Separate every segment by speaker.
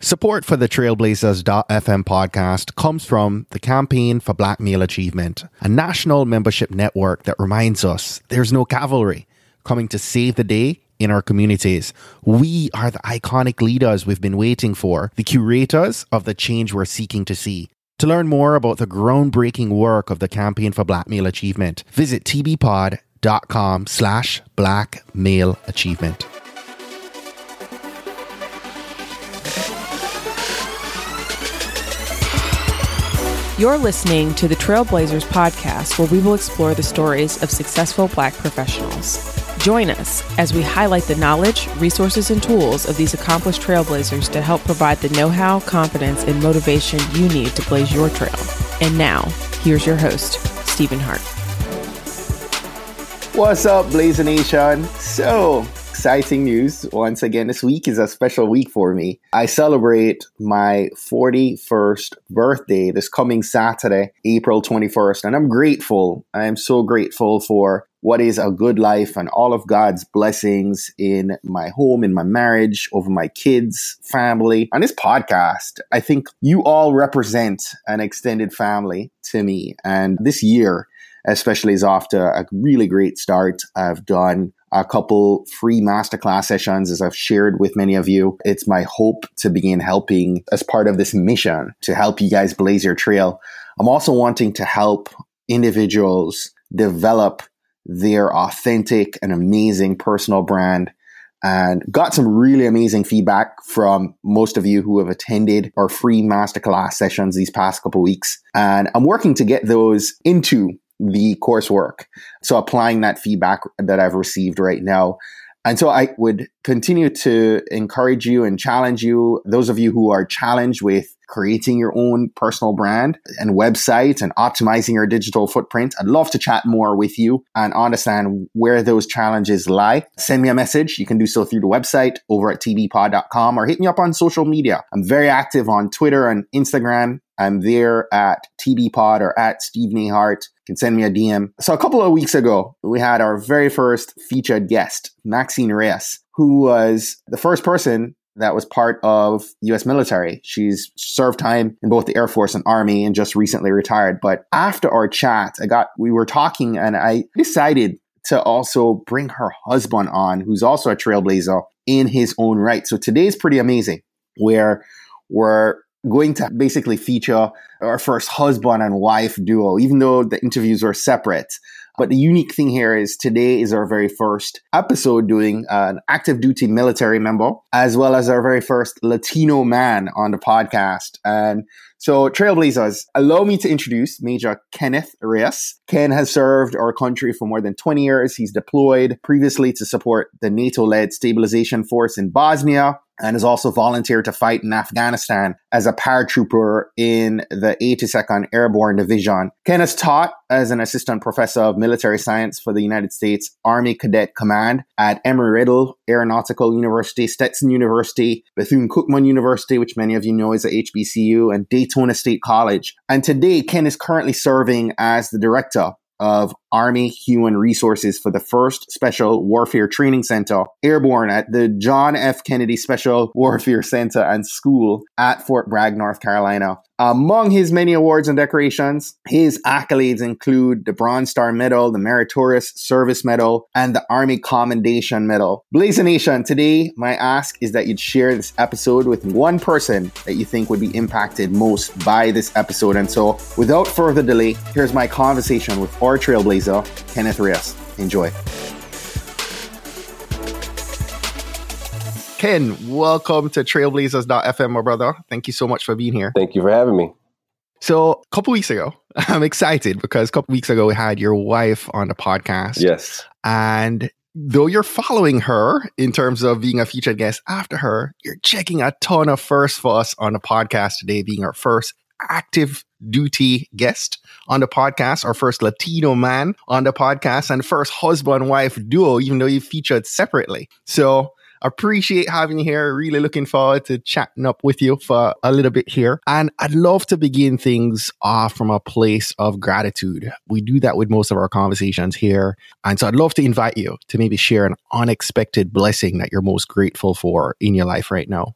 Speaker 1: Support for the Trailblazers.fm podcast comes from the Campaign for Black Male Achievement, a national membership network that reminds us there's no cavalry coming to save the day in our communities. We are the iconic leaders we've been waiting for, the curators of the change we're seeking to see. To learn more about the groundbreaking work of the Campaign for Black Male Achievement, visit tbpod.com slash black achievement.
Speaker 2: You're listening to the Trailblazers podcast, where we will explore the stories of successful Black professionals. Join us as we highlight the knowledge, resources, and tools of these accomplished trailblazers to help provide the know how, confidence, and motivation you need to blaze your trail. And now, here's your host, Stephen Hart.
Speaker 3: What's up, Blazer Nation? So, exciting news. Once again, this week is a special week for me. I celebrate my 41st birthday this coming Saturday, April 21st, and I'm grateful. I am so grateful for what is a good life and all of God's blessings in my home, in my marriage, over my kids, family, and this podcast. I think you all represent an extended family to me. And this year, especially is off to a really great start. I've done a couple free masterclass sessions as I've shared with many of you. It's my hope to begin helping as part of this mission to help you guys blaze your trail. I'm also wanting to help individuals develop their authentic and amazing personal brand and got some really amazing feedback from most of you who have attended our free masterclass sessions these past couple weeks. And I'm working to get those into the coursework. So applying that feedback that I've received right now. And so I would continue to encourage you and challenge you, those of you who are challenged with creating your own personal brand and website and optimizing your digital footprint. I'd love to chat more with you and understand where those challenges lie. Send me a message. You can do so through the website over at tbpod.com or hit me up on social media. I'm very active on Twitter and Instagram. I'm there at tbpod or at Stephen Hart. You can send me a DM. So a couple of weeks ago, we had our very first featured guest, Maxine Reyes, who was the first person that was part of US military. She's served time in both the Air Force and Army and just recently retired. But after our chat, I got we were talking and I decided to also bring her husband on, who's also a trailblazer in his own right. So today's pretty amazing where we're going to basically feature our first husband and wife duo, even though the interviews are separate. But the unique thing here is today is our very first episode doing uh, an active duty military member, as well as our very first Latino man on the podcast. And so, Trailblazers, allow me to introduce Major Kenneth Reyes. Ken has served our country for more than 20 years. He's deployed previously to support the NATO led stabilization force in Bosnia and has also volunteered to fight in Afghanistan as a paratrooper in the 82nd Airborne Division. Ken has taught as an assistant professor of military science for the United States Army Cadet Command at Embry-Riddle Aeronautical University, Stetson University, Bethune-Cookman University, which many of you know is a HBCU, and Daytona State College. And today, Ken is currently serving as the director of Army Human Resources for the 1st Special Warfare Training Center, airborne at the John F. Kennedy Special Warfare Center and School at Fort Bragg, North Carolina. Among his many awards and decorations, his accolades include the Bronze Star Medal, the Meritorious Service Medal, and the Army Commendation Medal. Blaze Nation, today my ask is that you'd share this episode with one person that you think would be impacted most by this episode. And so, without further delay, here's my conversation with our trailblazer, Kenneth Reyes. Enjoy. Ken, welcome to Trailblazers.fm, my brother. Thank you so much for being here.
Speaker 4: Thank you for having me.
Speaker 3: So, a couple weeks ago, I'm excited because a couple weeks ago we had your wife on the podcast.
Speaker 4: Yes.
Speaker 3: And though you're following her in terms of being a featured guest after her, you're checking a ton of firsts for us on the podcast today, being our first active duty guest on the podcast, our first Latino man on the podcast, and first husband wife duo, even though you featured separately. So, Appreciate having you here. Really looking forward to chatting up with you for a little bit here. And I'd love to begin things off from a place of gratitude. We do that with most of our conversations here. And so I'd love to invite you to maybe share an unexpected blessing that you're most grateful for in your life right now.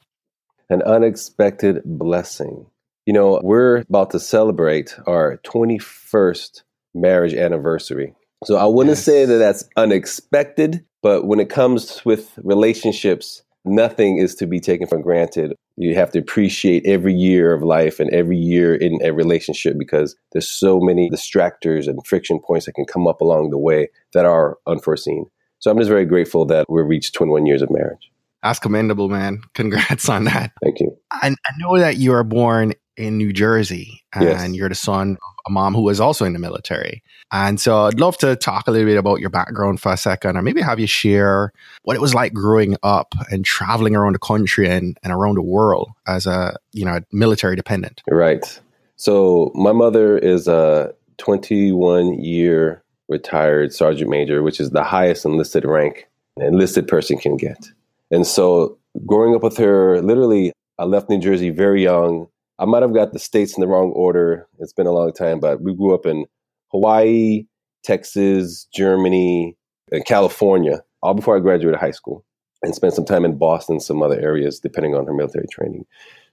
Speaker 4: An unexpected blessing. You know, we're about to celebrate our 21st marriage anniversary. So I wouldn't yes. say that that's unexpected, but when it comes with relationships, nothing is to be taken for granted. You have to appreciate every year of life and every year in a relationship because there's so many distractors and friction points that can come up along the way that are unforeseen. So I'm just very grateful that we've reached 21 years of marriage.
Speaker 3: That's commendable, man. Congrats on that.
Speaker 4: Thank you.
Speaker 3: I, I know that you are born in New Jersey and yes. you're the son of a mom who was also in the military. And so I'd love to talk a little bit about your background for a second or maybe have you share what it was like growing up and traveling around the country and, and around the world as a, you know, military dependent.
Speaker 4: Right. So my mother is a 21 year retired sergeant major, which is the highest enlisted rank an enlisted person can get. And so growing up with her, literally, I left New Jersey very young I might have got the states in the wrong order. It's been a long time, but we grew up in Hawaii, Texas, Germany, and California, all before I graduated high school, and spent some time in Boston, some other areas, depending on her military training.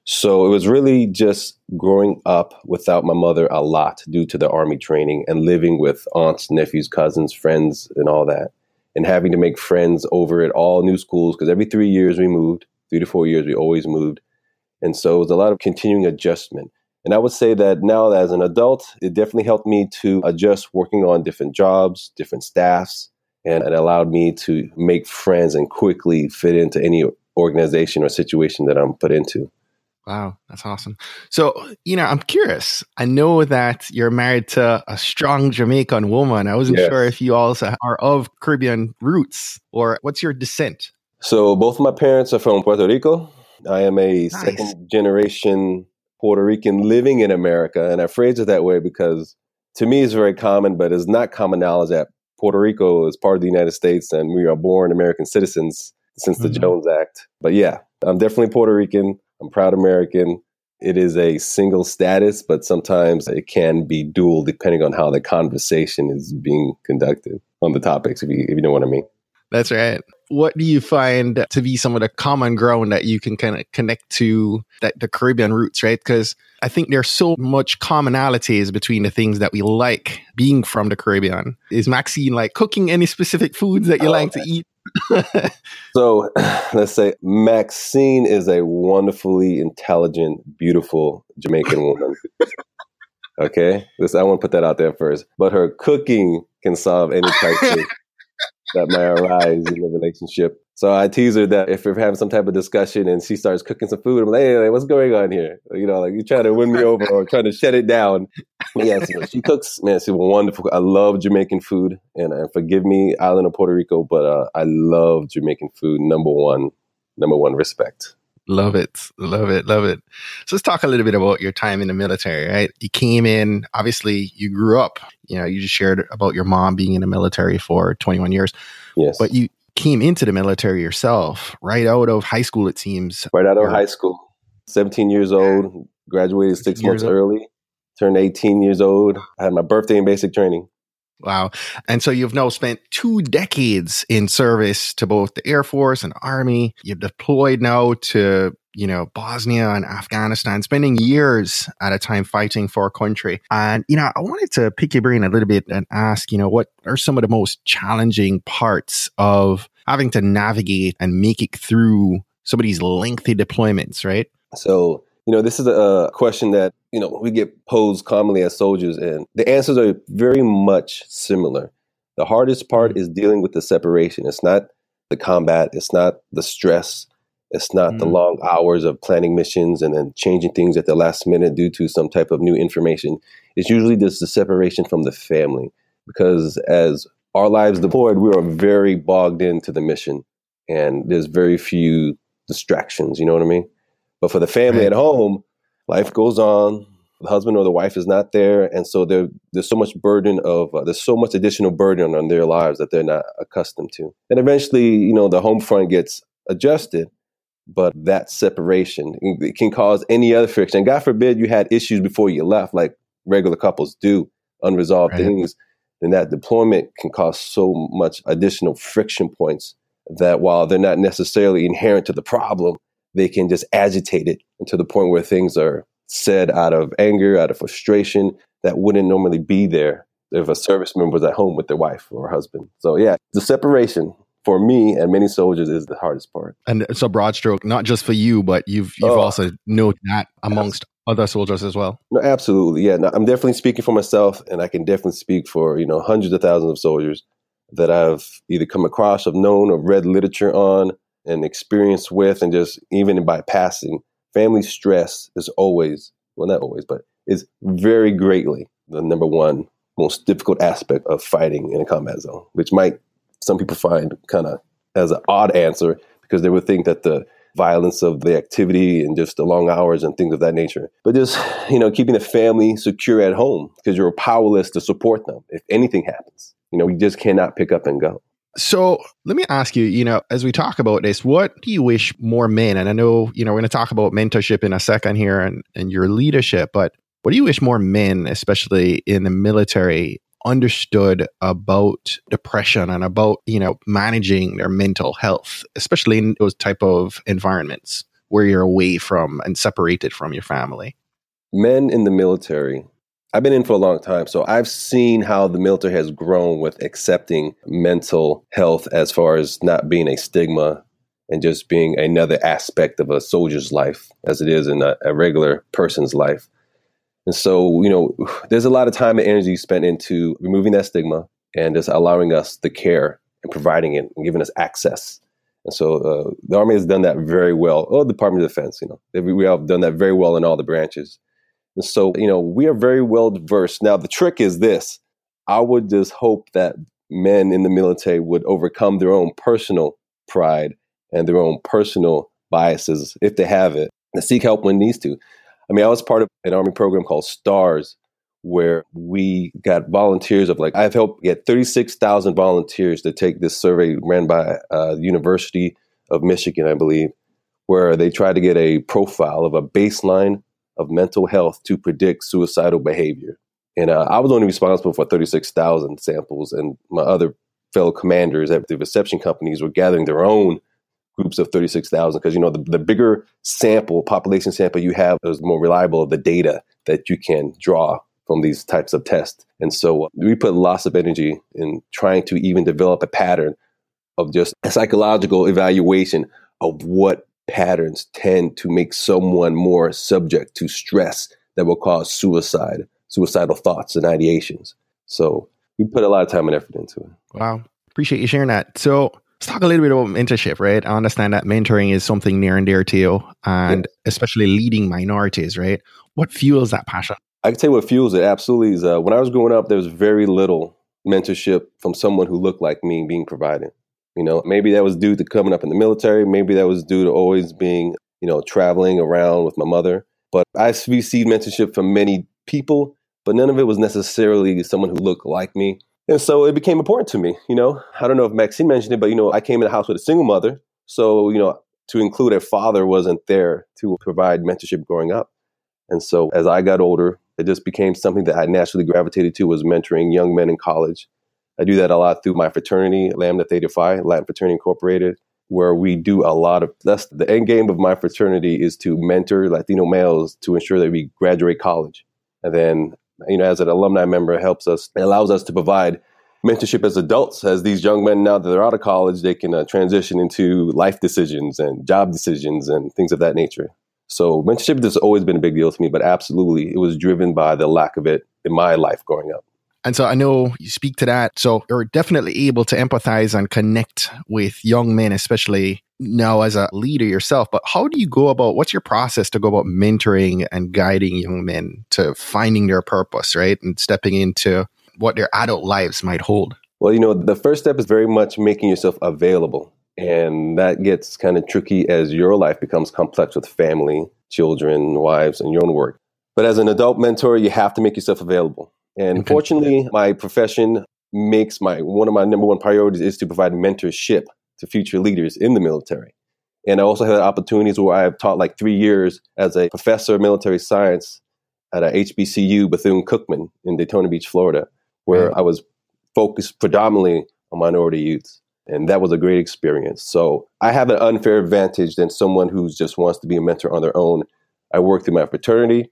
Speaker 4: So it was really just growing up without my mother a lot due to the army training and living with aunts, nephews, cousins, friends, and all that, and having to make friends over at all new schools because every three years we moved, three to four years we always moved and so it was a lot of continuing adjustment. And I would say that now as an adult, it definitely helped me to adjust working on different jobs, different staffs, and it allowed me to make friends and quickly fit into any organization or situation that I'm put into.
Speaker 3: Wow, that's awesome. So, you know, I'm curious. I know that you're married to a strong Jamaican woman. I wasn't yes. sure if you also are of Caribbean roots or what's your descent?
Speaker 4: So, both my parents are from Puerto Rico. I am a nice. second generation Puerto Rican living in America. And I phrase it that way because to me it's very common, but it's not common knowledge that Puerto Rico is part of the United States and we are born American citizens since the mm-hmm. Jones Act. But yeah, I'm definitely Puerto Rican. I'm proud American. It is a single status, but sometimes it can be dual depending on how the conversation is being conducted on the topics, if you, if you know what I mean.
Speaker 3: That's right what do you find to be some of the common ground that you can kind of connect to that the Caribbean roots, right? Because I think there's so much commonalities between the things that we like being from the Caribbean. Is Maxine like cooking any specific foods that you oh, like to eat?
Speaker 4: so let's say Maxine is a wonderfully intelligent, beautiful Jamaican woman. okay, this I want to put that out there first. But her cooking can solve any type of that may arise in the relationship. So I tease her that if we're having some type of discussion and she starts cooking some food, I'm like, hey, what's going on here? You know, like you're trying to win me over or trying to shut it down. yes, she cooks, man, she's wonderful. I love Jamaican food. And forgive me, island of Puerto Rico, but uh, I love Jamaican food. Number one, number one, respect.
Speaker 3: Love it. Love it. Love it. So let's talk a little bit about your time in the military, right? You came in, obviously, you grew up. You know, you just shared about your mom being in the military for 21 years.
Speaker 4: Yes.
Speaker 3: But you came into the military yourself right out of high school, it seems.
Speaker 4: Right out of high school. 17 years old, graduated six months old. early, turned 18 years old. I had my birthday in basic training.
Speaker 3: Wow. And so you've now spent two decades in service to both the Air Force and Army. You've deployed now to, you know, Bosnia and Afghanistan, spending years at a time fighting for a country. And, you know, I wanted to pick your brain a little bit and ask, you know, what are some of the most challenging parts of having to navigate and make it through some of these lengthy deployments, right?
Speaker 4: So, you know, this is a question that you know, we get posed commonly as soldiers, and the answers are very much similar. The hardest part mm-hmm. is dealing with the separation. It's not the combat, it's not the stress, it's not mm. the long hours of planning missions and then changing things at the last minute due to some type of new information. It's usually just the separation from the family because as our lives deployed, we are very bogged into the mission and there's very few distractions, you know what I mean? But for the family right. at home, life goes on. The husband or the wife is not there, and so there, there's so much burden of uh, there's so much additional burden on their lives that they're not accustomed to. And eventually, you know, the home front gets adjusted, but that separation it can cause any other friction. God forbid you had issues before you left, like regular couples do, unresolved right. things. Then that deployment can cause so much additional friction points that while they're not necessarily inherent to the problem, they can just agitate it to the point where things are said out of anger, out of frustration that wouldn't normally be there if a service member was at home with their wife or husband. So yeah, the separation for me and many soldiers is the hardest part.
Speaker 3: And it's a broad stroke, not just for you, but you've you've oh, also noted that amongst other soldiers as well.
Speaker 4: No, absolutely. Yeah, no, I'm definitely speaking for myself, and I can definitely speak for you know hundreds of thousands of soldiers that I've either come across, have known, or read literature on, and experience with, and just even by passing. Family stress is always, well, not always, but is very greatly the number one most difficult aspect of fighting in a combat zone, which might some people find kind of as an odd answer because they would think that the violence of the activity and just the long hours and things of that nature. But just, you know, keeping the family secure at home because you're powerless to support them if anything happens. You know, we just cannot pick up and go.
Speaker 3: So let me ask you, you know, as we talk about this, what do you wish more men? And I know, you know, we're going to talk about mentorship in a second here and, and your leadership, but what do you wish more men, especially in the military, understood about depression and about you know managing their mental health especially in those type of environments where you're away from and separated from your family
Speaker 4: men in the military i've been in for a long time so i've seen how the military has grown with accepting mental health as far as not being a stigma and just being another aspect of a soldier's life as it is in a, a regular person's life and so, you know, there's a lot of time and energy spent into removing that stigma and just allowing us the care and providing it and giving us access. And so uh, the Army has done that very well. Oh, Department of Defense, you know, we have done that very well in all the branches. And so, you know, we are very well versed. Now, the trick is this I would just hope that men in the military would overcome their own personal pride and their own personal biases, if they have it, and seek help when needs to. I mean, I was part of an Army program called STARRS, where we got volunteers of like, I've helped get 36,000 volunteers to take this survey ran by uh, University of Michigan, I believe, where they tried to get a profile of a baseline of mental health to predict suicidal behavior. And uh, I was only responsible for 36,000 samples, and my other fellow commanders at the reception companies were gathering their own groups of 36,000 because you know the, the bigger sample population sample you have is more reliable of the data that you can draw from these types of tests and so uh, we put lots of energy in trying to even develop a pattern of just a psychological evaluation of what patterns tend to make someone more subject to stress that will cause suicide suicidal thoughts and ideations so we put a lot of time and effort into it
Speaker 3: wow appreciate you sharing that so Let's talk a little bit about mentorship, right? I understand that mentoring is something near and dear to you, and yeah. especially leading minorities, right? What fuels that passion?
Speaker 4: I can tell you what fuels it. Absolutely, is uh, when I was growing up, there was very little mentorship from someone who looked like me being provided. You know, maybe that was due to coming up in the military. Maybe that was due to always being, you know, traveling around with my mother. But I received mentorship from many people, but none of it was necessarily someone who looked like me. And so it became important to me. You know, I don't know if Maxine mentioned it, but you know, I came in the house with a single mother, so you know, to include a father wasn't there to provide mentorship growing up. And so as I got older, it just became something that I naturally gravitated to was mentoring young men in college. I do that a lot through my fraternity, Lambda Theta Phi, Latin Fraternity Incorporated, where we do a lot of that's the end game of my fraternity is to mentor Latino males to ensure that we graduate college. And then you know, as an alumni member, helps us, it allows us to provide mentorship as adults, as these young men now that they're out of college, they can uh, transition into life decisions and job decisions and things of that nature. So mentorship has always been a big deal to me, but absolutely, it was driven by the lack of it in my life growing up.
Speaker 3: And so I know you speak to that. So you're definitely able to empathize and connect with young men, especially now as a leader yourself. But how do you go about what's your process to go about mentoring and guiding young men to finding their purpose, right? And stepping into what their adult lives might hold?
Speaker 4: Well, you know, the first step is very much making yourself available. And that gets kind of tricky as your life becomes complex with family, children, wives, and your own work. But as an adult mentor, you have to make yourself available. And okay. fortunately, my profession makes my one of my number one priorities is to provide mentorship to future leaders in the military. And I also had opportunities where I have taught like three years as a professor of military science at a HBCU Bethune Cookman in Daytona Beach, Florida, where I was focused predominantly on minority youths. And that was a great experience. So I have an unfair advantage than someone who just wants to be a mentor on their own. I work through my fraternity,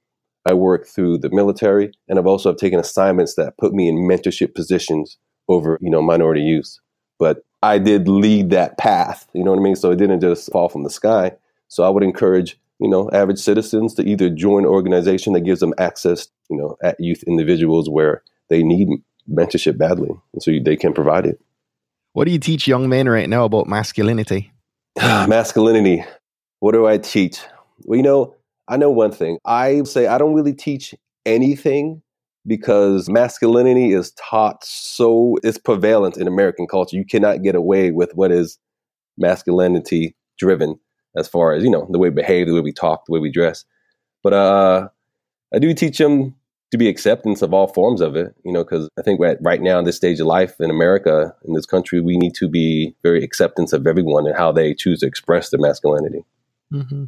Speaker 4: I work through the military, and I've also taken assignments that put me in mentorship positions over, you know, minority youth. But I did lead that path, you know what I mean? So it didn't just fall from the sky. So I would encourage, you know, average citizens to either join an organization that gives them access, you know, at youth individuals where they need mentorship badly, and so they can provide it.
Speaker 3: What do you teach young men right now about masculinity?
Speaker 4: masculinity. What do I teach? Well, you know, I know one thing. I say I don't really teach anything because masculinity is taught so it's prevalent in American culture. You cannot get away with what is masculinity driven as far as, you know, the way we behave, the way we talk, the way we dress. But uh I do teach them to be acceptance of all forms of it, you know, because I think right now in this stage of life in America, in this country, we need to be very acceptance of everyone and how they choose to express their masculinity.
Speaker 3: Mm-hmm.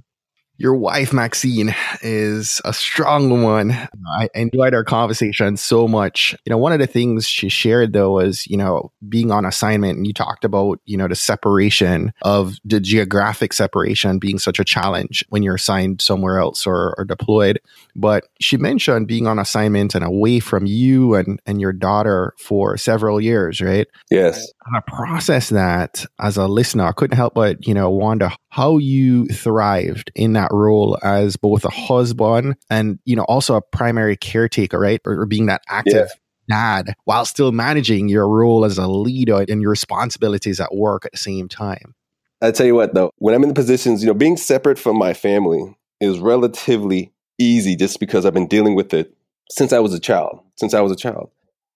Speaker 3: Your wife, Maxine, is a strong one. I enjoyed our conversation so much. You know, one of the things she shared though was, you know, being on assignment and you talked about, you know, the separation of the geographic separation being such a challenge when you're assigned somewhere else or, or deployed. But she mentioned being on assignment and away from you and, and your daughter for several years, right?
Speaker 4: Yes.
Speaker 3: And I process that as a listener. I couldn't help but, you know, wonder how you thrived in that role as both a husband and, you know, also a primary caretaker, right? Or, or being that active yeah. dad while still managing your role as a leader and your responsibilities at work at the same time.
Speaker 4: I tell you what, though, when I'm in the positions, you know, being separate from my family is relatively easy just because I've been dealing with it since I was a child, since I was a child.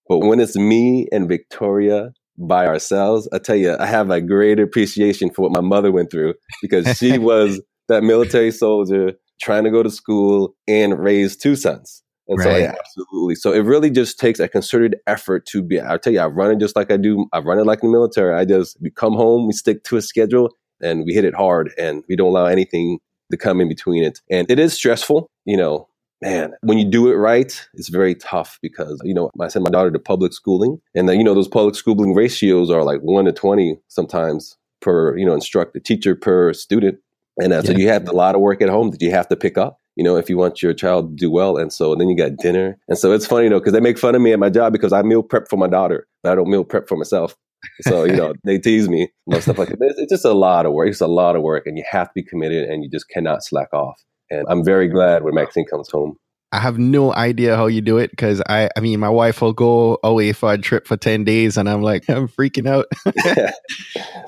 Speaker 4: But when it's me and Victoria by ourselves, I tell you, I have a great appreciation for what my mother went through because she was that military soldier trying to go to school and raise two sons. And right. so, yeah, absolutely. So it really just takes a concerted effort to be. I'll tell you, I run it just like I do. I run it like in the military. I just we come home, we stick to a schedule, and we hit it hard, and we don't allow anything to come in between it. And it is stressful, you know. Man, when you do it right, it's very tough because you know I send my daughter to public schooling, and then you know those public schooling ratios are like one to twenty sometimes per you know instructor teacher per student and uh, yeah. so you have a lot of work at home that you have to pick up, you know, if you want your child to do well. And so then you got dinner. And so it's funny, you know, because they make fun of me at my job because I meal prep for my daughter, but I don't meal prep for myself. So, you know, they tease me and stuff like that. It's, it's just a lot of work. It's a lot of work and you have to be committed and you just cannot slack off. And I'm very glad when Maxine comes home.
Speaker 3: I have no idea how you do it because I, I mean, my wife will go away for a trip for 10 days and I'm like, I'm freaking out.
Speaker 4: yeah.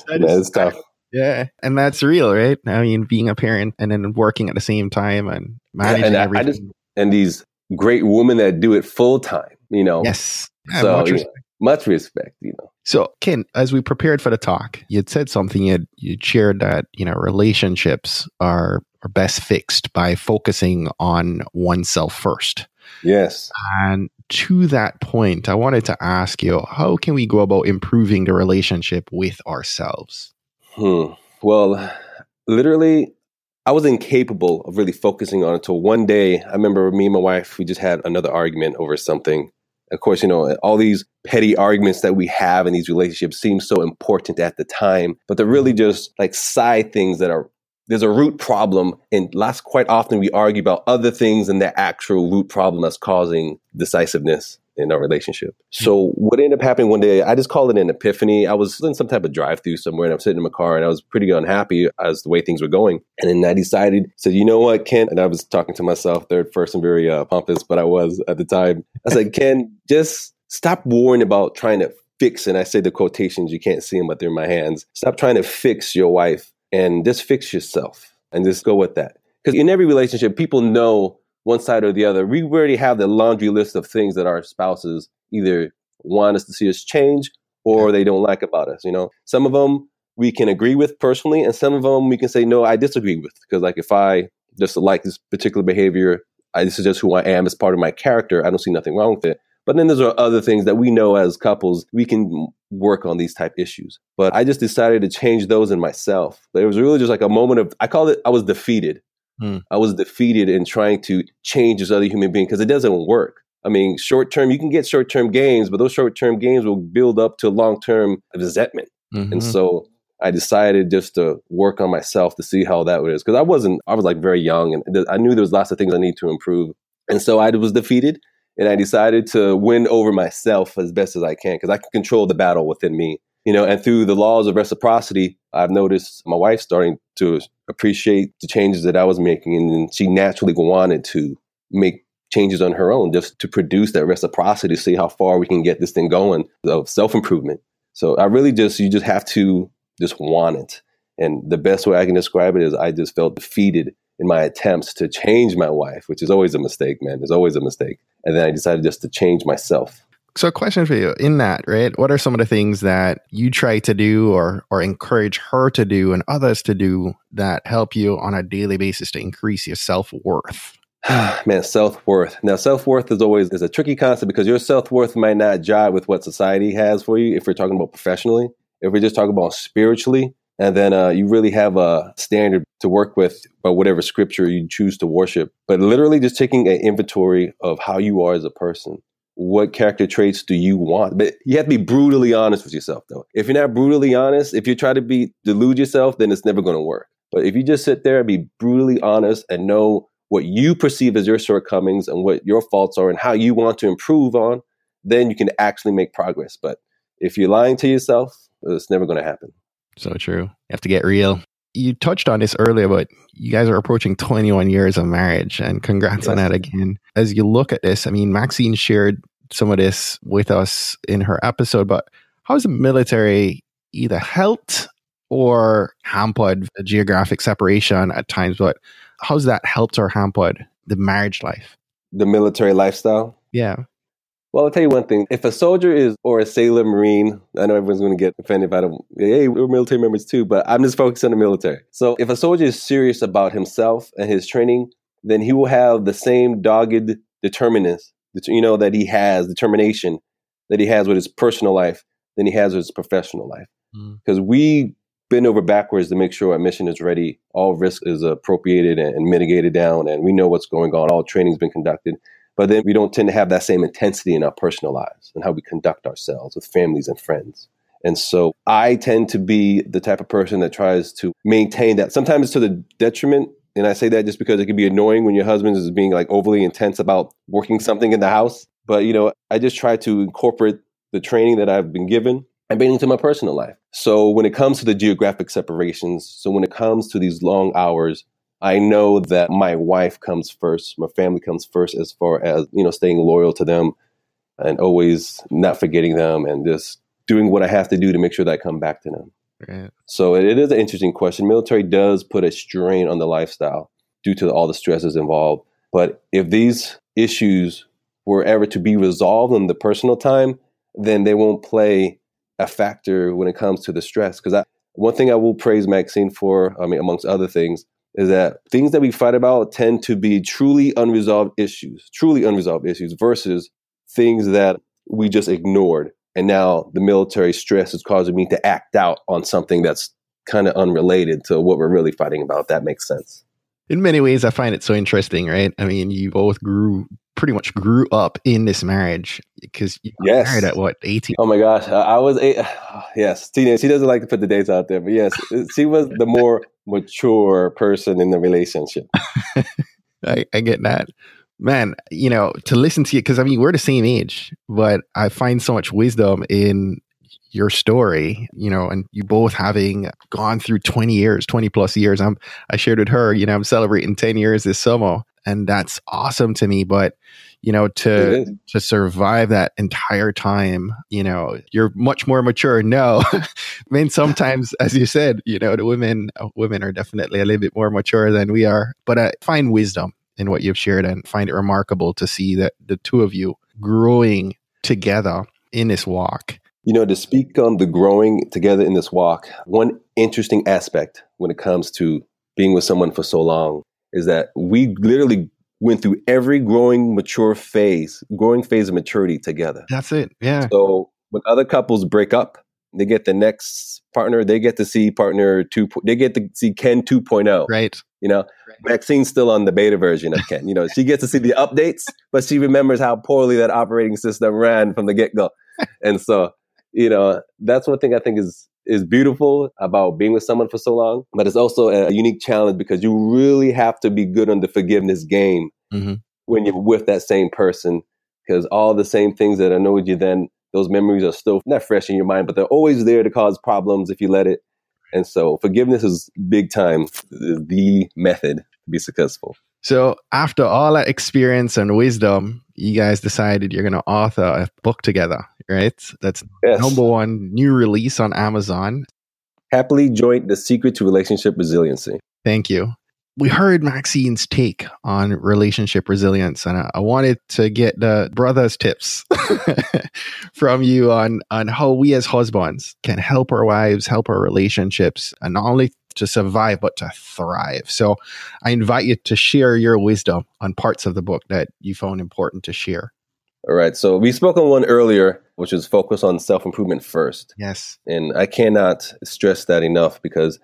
Speaker 4: That's tough.
Speaker 3: Yeah, and that's real, right? I mean, being a parent and then working at the same time and managing yeah, and everything. Just,
Speaker 4: and these great women that do it full time, you know.
Speaker 3: Yes.
Speaker 4: so much respect. much respect, you know.
Speaker 3: So, Ken, as we prepared for the talk, you'd said something. You you shared that you know relationships are are best fixed by focusing on oneself first.
Speaker 4: Yes.
Speaker 3: And to that point, I wanted to ask you, how can we go about improving the relationship with ourselves?
Speaker 4: Hmm. Well, literally, I was incapable of really focusing on it until one day. I remember me and my wife, we just had another argument over something. Of course, you know, all these petty arguments that we have in these relationships seem so important at the time, but they're really just like side things that are there's a root problem and last quite often we argue about other things than the actual root problem that's causing decisiveness in our relationship. Hmm. So what ended up happening one day, I just call it an epiphany. I was in some type of drive through somewhere and I'm sitting in my car and I was pretty unhappy as the way things were going. And then I decided, said, you know what, Ken? And I was talking to myself, third person, very uh, pompous, but I was at the time. I said, Ken, just stop worrying about trying to fix. And I say the quotations, you can't see them, but they're in my hands. Stop trying to fix your wife and just fix yourself and just go with that. Because in every relationship, people know one side or the other. We already have the laundry list of things that our spouses either want us to see us change or they don't like about us. You know, some of them we can agree with personally, and some of them we can say no, I disagree with because like if I just like this particular behavior, I, this is just who I am. It's part of my character. I don't see nothing wrong with it. But then there's other things that we know as couples we can work on these type issues. But I just decided to change those in myself. It was really just like a moment of I call it I was defeated. Hmm. I was defeated in trying to change this other human being because it doesn't work. I mean, short term, you can get short term gains, but those short term gains will build up to long term resentment. Mm-hmm. And so I decided just to work on myself to see how that was because I wasn't I was like very young and I knew there was lots of things I need to improve. And so I was defeated and I decided to win over myself as best as I can because I can control the battle within me. You know, and through the laws of reciprocity, I've noticed my wife starting to appreciate the changes that I was making, and she naturally wanted to make changes on her own just to produce that reciprocity, see how far we can get this thing going of self improvement. So I really just you just have to just want it. And the best way I can describe it is I just felt defeated in my attempts to change my wife, which is always a mistake, man. There's always a mistake. And then I decided just to change myself.
Speaker 3: So, a question for you in that, right? What are some of the things that you try to do or or encourage her to do and others to do that help you on a daily basis to increase your self worth?
Speaker 4: Man, self worth. Now, self worth is always is a tricky concept because your self worth might not jive with what society has for you. If we're talking about professionally, if we're just talking about spiritually, and then uh, you really have a standard to work with by whatever scripture you choose to worship. But literally, just taking an inventory of how you are as a person. What character traits do you want? But you have to be brutally honest with yourself, though. If you're not brutally honest, if you try to be delude yourself, then it's never going to work. But if you just sit there and be brutally honest and know what you perceive as your shortcomings and what your faults are and how you want to improve on, then you can actually make progress. But if you're lying to yourself, it's never going to happen.
Speaker 3: So true. You have to get real. You touched on this earlier, but you guys are approaching 21 years of marriage, and congrats yes. on that again. As you look at this, I mean, Maxine shared some of this with us in her episode, but how has the military either helped or hampered the geographic separation at times? But how's that helped or hampered the marriage life?
Speaker 4: The military lifestyle?
Speaker 3: Yeah.
Speaker 4: Well, I'll tell you one thing. If a soldier is, or a sailor, marine, I know everyone's going to get offended if I don't, hey, we're military members too, but I'm just focused on the military. So if a soldier is serious about himself and his training, then he will have the same dogged determinants, you know, that he has, determination that he has with his personal life than he has with his professional life. Because mm. we bend over backwards to make sure our mission is ready, all risk is appropriated and mitigated down, and we know what's going on, all training's been conducted. But then we don't tend to have that same intensity in our personal lives and how we conduct ourselves with families and friends. And so I tend to be the type of person that tries to maintain that. Sometimes to the detriment. And I say that just because it can be annoying when your husband is being like overly intense about working something in the house. But, you know, I just try to incorporate the training that I've been given and bring it into my personal life. So when it comes to the geographic separations, so when it comes to these long hours, I know that my wife comes first, my family comes first as far as, you know, staying loyal to them and always not forgetting them and just doing what I have to do to make sure that I come back to them. Right. So it, it is an interesting question. Military does put a strain on the lifestyle due to all the stresses involved. But if these issues were ever to be resolved in the personal time, then they won't play a factor when it comes to the stress. Because one thing I will praise Maxine for, I mean, amongst other things, is that things that we fight about tend to be truly unresolved issues, truly unresolved issues versus things that we just ignored. And now the military stress is causing me to act out on something that's kind of unrelated to what we're really fighting about. That makes sense.
Speaker 3: In many ways, I find it so interesting, right? I mean, you both grew pretty much grew up in this marriage because you yes. married at what 18
Speaker 4: oh my gosh i was eight yes tina she doesn't like to put the dates out there but yes uh, she was the more mature person in the relationship.
Speaker 3: I, I get that. Man, you know, to listen to you, because I mean, we're the same age, but I find so much wisdom in your story, you know, and you both having gone through 20 years, 20 plus years. I'm, I shared with her, you know, I'm celebrating 10 years this summer and that's awesome to me. But, you know to to survive that entire time you know you're much more mature no i mean sometimes as you said you know the women uh, women are definitely a little bit more mature than we are but i find wisdom in what you've shared and find it remarkable to see that the two of you growing together in this walk
Speaker 4: you know to speak on the growing together in this walk one interesting aspect when it comes to being with someone for so long is that we literally went through every growing mature phase, growing phase of maturity together.
Speaker 3: That's it. Yeah.
Speaker 4: So when other couples break up, they get the next partner, they get to see partner 2 they get to see Ken 2.0.
Speaker 3: Right.
Speaker 4: You know, right. Maxine's still on the beta version of Ken. You know, she gets to see the updates, but she remembers how poorly that operating system ran from the get-go. and so, you know, that's one thing I think is is beautiful about being with someone for so long, but it's also a unique challenge because you really have to be good on the forgiveness game
Speaker 3: Mhm.
Speaker 4: when you're with that same person because all the same things that annoyed you then, those memories are still not fresh in your mind, but they're always there to cause problems if you let it. And so forgiveness is big time, the method to be successful.
Speaker 3: So, after all that experience and wisdom, you guys decided you're going to author a book together, right? That's
Speaker 4: Yes.
Speaker 3: number one new release on Amazon.
Speaker 4: Happily joint the secret to relationship resiliency.
Speaker 3: Thank you. We heard Maxine's take on relationship resilience, and I, I wanted to get the brothers' tips from you on on how we as husbands can help our wives, help our relationships, and not only to survive but to thrive. So, I invite you to share your wisdom on parts of the book that you found important to share.
Speaker 4: All right. So we spoke on one earlier, which is focus on self improvement first.
Speaker 3: Yes.
Speaker 4: And I cannot stress that enough because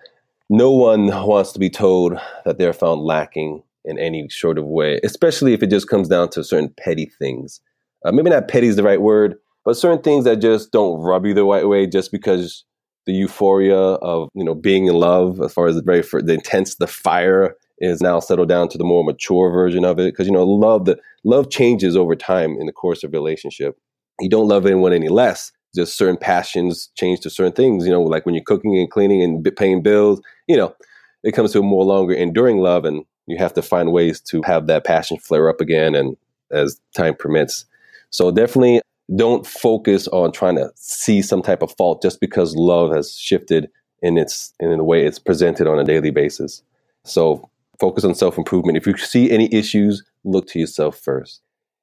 Speaker 4: no one wants to be told that they're found lacking in any sort of way, especially if it just comes down to certain petty things. Uh, maybe not petty is the right word, but certain things that just don't rub you the right way just because the euphoria of you know being in love, as far as the very fir- the intense, the fire is now settled down to the more mature version of it. Because you know, love the love changes over time in the course of relationship. You don't love anyone any less just certain passions change to certain things. You know, like when you're cooking and cleaning and paying bills, you know, it comes to a more longer enduring love, and you have to find ways to have that passion flare up again, and as time permits. So definitely don't focus on trying to see some type of fault just because love has shifted in its in the way it's presented on a daily basis. So focus on self improvement. If you see any issues, look to yourself first.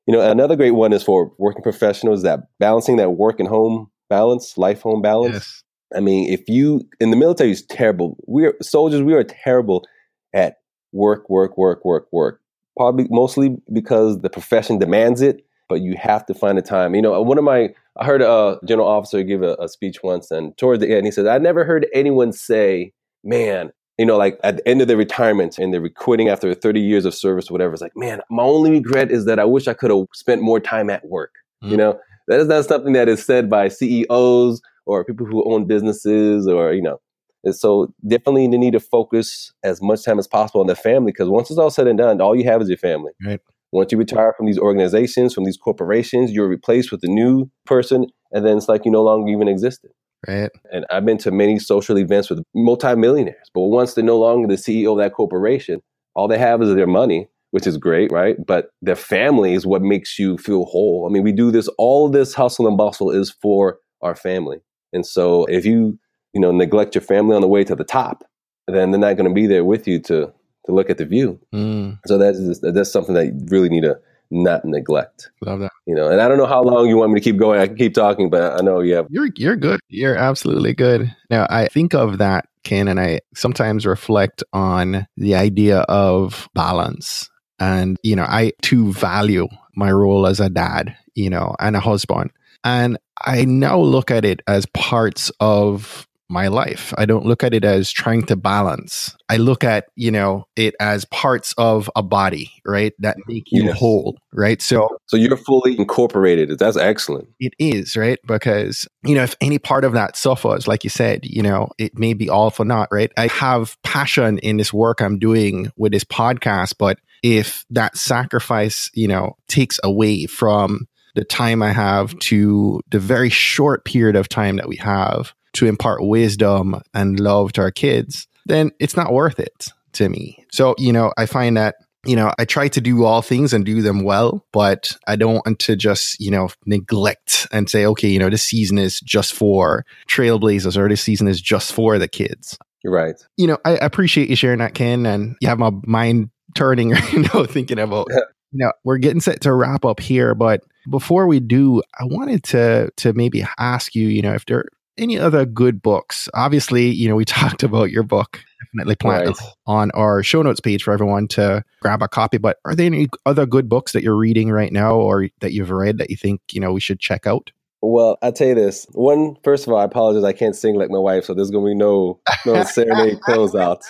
Speaker 4: You know, another great one is for working professionals that balancing that work and home balance, life home balance.
Speaker 3: Yes.
Speaker 4: I mean, if you in the military is terrible. We are soldiers. We are terrible at work, work, work, work, work. Probably mostly because the profession demands it. But you have to find a time. You know, one of my I heard a general officer give a, a speech once, and toward the end, he said, "I never heard anyone say, man." You know, like at the end of their retirement and they're quitting after 30 years of service or whatever, it's like, man, my only regret is that I wish I could have spent more time at work. You
Speaker 3: Mm.
Speaker 4: know, that is not something that is said by CEOs or people who own businesses or, you know, and so definitely you need to focus as much time as possible on the family because once it's all said and done, all you have is your family.
Speaker 3: Right.
Speaker 4: Once you retire from these organizations, from these corporations, you're replaced with a new person, and then it's like you no longer even existed.
Speaker 3: Right.
Speaker 4: And I've been to many social events with multimillionaires, but once they're no longer the CEO of that corporation, all they have is their money, which is great, right? But their family is what makes you feel whole. I mean, we do this, all this hustle and bustle is for our family. And so if you, you know, neglect your family on the way to the top, then they're not going to be there with you to to look at the view.
Speaker 3: Mm,
Speaker 4: So that's that's something that you really need to not neglect.
Speaker 3: love that.
Speaker 4: You know, and I don't know how long you want me to keep going. I can keep talking, but I know you have
Speaker 3: You're you're good. You're absolutely good. Now I think of that, Ken, and I sometimes reflect on the idea of balance. And you know, I too value my role as a dad, you know, and a husband. And I now look at it as parts of my life. I don't look at it as trying to balance. I look at, you know, it as parts of a body, right? That make you
Speaker 4: Yes.
Speaker 3: whole, right? So
Speaker 4: so you're fully incorporated. That's excellent.
Speaker 3: it is, right? Because, you know, if any part of that suffers, like you said, you know, it may be all for naught, right? I have passion in this work I'm doing with this podcast, but if that sacrifice, you know, takes away from the time I have to the very short period of time that we have to impart wisdom and love to our kids, then it's not worth it to me. So, you know, I find that you know, I try to do all things and do them well, but I don't want to just, you know, neglect and say, okay, you know, this season is just for trailblazers or this season is just for the kids.
Speaker 4: You're right.
Speaker 3: You know, I appreciate you sharing that, Ken, and you have my mind turning right now thinking about, you know, we're getting set to wrap up here, but before we do, I wanted to to maybe ask you, you know, if there any other good books. Obviously, you know, we talked about your book, definitely plan
Speaker 4: Right.
Speaker 3: on our show notes page for everyone to grab a copy. But are there any other good books that you're reading right now or that you've read that you think, you know, we should check out?
Speaker 4: Well, I'll tell you this. One, first of all, I apologize. I can't sing like my wife, so there's gonna be no no serenade closeout.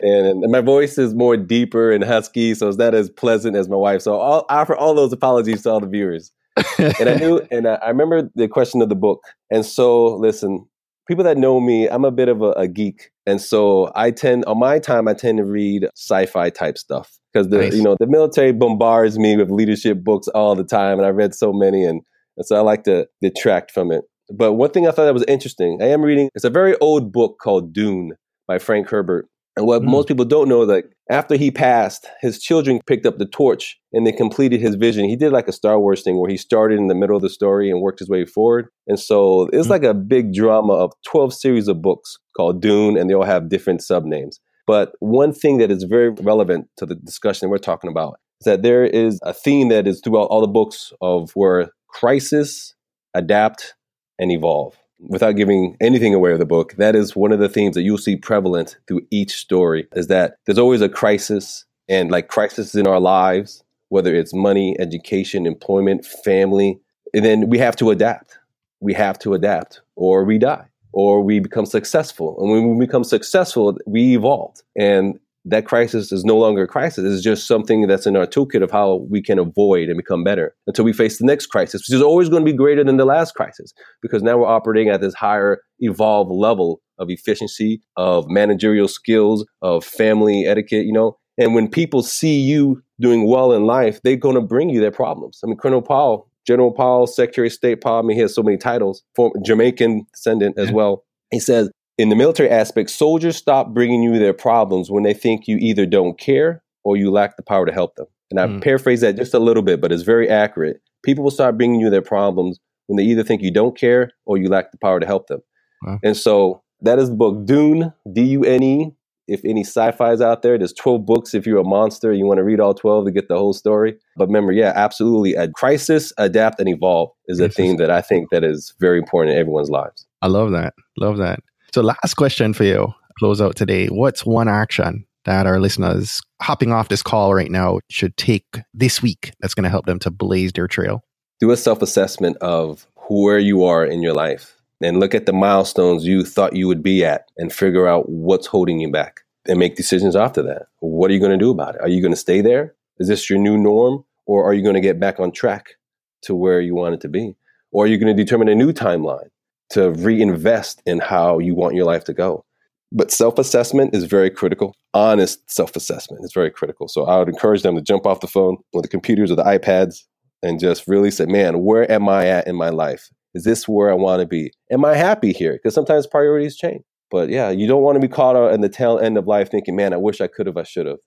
Speaker 4: And, and my voice is more deeper and husky, so it's not as pleasant as my wife. So I'll offer all those apologies to all the viewers. And I knew, and I, I remember the question of the book. And so, listen, people that know me, I'm a bit of a, a geek. And so I tend, on my time, I tend to read sci fi type stuff because the,
Speaker 3: Nice.
Speaker 4: you know, the military bombards me with leadership books all the time. And I read so many. And, and so I like to detract from it. But one thing I thought that was interesting, I am reading, it's a very old book called Dune by Frank Herbert. And what
Speaker 3: Mm.
Speaker 4: most people don't know, that after he passed, his children picked up the torch and they completed his vision. He did like a Star Wars thing where he started in the middle of the story and worked his way forward. And so it's
Speaker 3: Mm.
Speaker 4: like a big drama of 12 series of books called Dune, and they all have different subnames. But one thing that is very relevant to the discussion we're talking about is that there is a theme that is throughout all the books of where crisis, adapt, and evolve. Without giving anything away of the book, that is one of the themes that you'll see prevalent through each story is that there's always a crisis and like crisis in our lives, whether it's money, education, employment, family, and then we have to adapt. We have to adapt or we die or we become successful. And when we become successful, we evolve. And that crisis is no longer a crisis. It's just something that's in our toolkit of how we can avoid and become better until we face the next crisis, which is always going to be greater than the last crisis because now we're operating at this higher evolved level of efficiency, of managerial skills, of family etiquette, you know. And when people see you doing well in life, they're going to bring you their problems. I mean, Colonel Powell, General Powell, Secretary of State Powell, I mean, he has so many titles, form, Jamaican descendant as well. He says, in the military aspect, soldiers stop bringing you their problems when they think you either don't care or you lack the power to help them. And I
Speaker 3: Mm.
Speaker 4: paraphrase that just a little bit, but it's very accurate. People will start bringing you their problems when they either think you don't care or you lack the power to help them.
Speaker 3: Wow.
Speaker 4: And so that is the book Dune, D U N E. If any sci-fi's out there, there's 12 books. If you're a monster, you want to read all 12 to get the whole story. But remember, yeah, absolutely. A crisis, adapt, and evolve is a theme that I think that is very important in everyone's lives.
Speaker 3: I love that. Love that. So, last question for you, close out today. What's one action that our listeners hopping off this call right now should take this week that's going to help them to blaze their trail?
Speaker 4: do a self assessment of where you are in your life and look at the milestones you thought you would be at and figure out what's holding you back and make decisions after that. What are you going to do about it? Are you going to stay there? Is this your new norm? Or are you going to get back on track to where you want it to be? Or are you going to determine a new timeline to reinvest in how you want your life to go? But self assessment is very critical. Honest self assessment is very critical. So I would encourage them to jump off the phone or the computers or the iPads and just really say, man, where am I at in my life? Is this where I want to be? Am I happy here? Because sometimes priorities change. But yeah, you don't want to be caught in the tail end of life thinking, man, I wish I could have, I should have.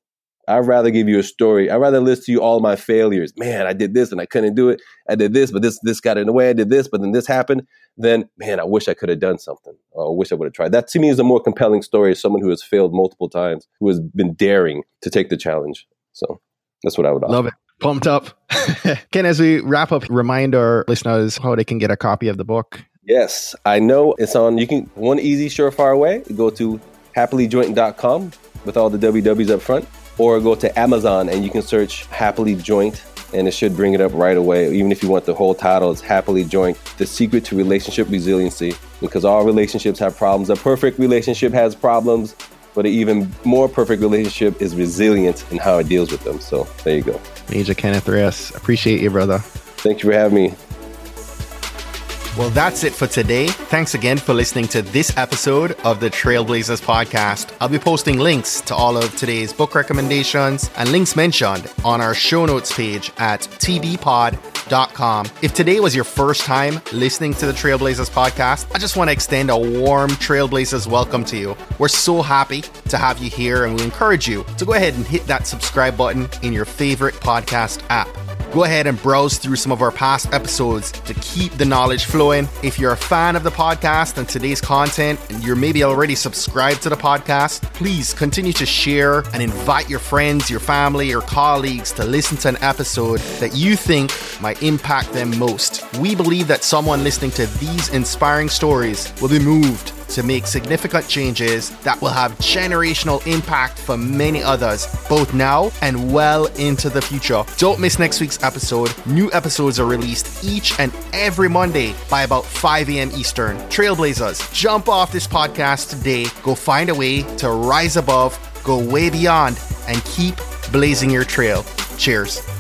Speaker 4: I'd rather give you a story. I'd rather list to you all my failures. Man, I did this and I couldn't do it. I did this, but this this got in the way. I did this, but then this happened. Then, man, I wish I could have done something. Or I wish I would have tried. That to me is a more compelling story of someone who has failed multiple times, who has been daring to take the challenge. So that's what I would offer.
Speaker 3: Love it. Pumped up. Ken, as we wrap up, remind our listeners how they can get a copy of the book.
Speaker 4: Yes, I know it's on. You can one easy, surefire way. Go to happilyjoint.com with all the WWs up front, or go to Amazon and you can search Happily Joint, and it should bring it up right away. Even if you want the whole title, it's Happily Joint: The Secret to Relationship Resiliency. Because all relationships have problems. A perfect relationship has problems, but an even more perfect relationship is resilient in how it deals with them. So there you go.
Speaker 3: Major Kenneth Reyes. Appreciate you, brother.
Speaker 4: Thank you for having me.
Speaker 3: Well, that's it for today. Thanks again for listening to this episode of the Trailblazers podcast. I'll be posting links to all of today's book recommendations and links mentioned on our show notes page at tbpod.com. If today was your first time listening to the Trailblazers podcast, I just want to extend a warm Trailblazers welcome to you. We're so happy to have you here, and we encourage you to go ahead and hit that subscribe button in your favorite podcast app. Go ahead and browse through some of our past episodes to keep the knowledge flowing. If you're a fan of the podcast and today's content, and you're maybe already subscribed to the podcast, please continue to share and invite your friends, your family, your colleagues to listen to an episode that you think might impact them most. We believe that someone listening to these inspiring stories will be moved to make significant changes that will have generational impact for many others, both now and well into the future. Don't miss next week's episode. New episodes are released each and every Monday by about 5 a.m. Eastern. Trailblazers, jump off this podcast today. Go find a way to rise above, go way beyond, and keep blazing your trail. Cheers.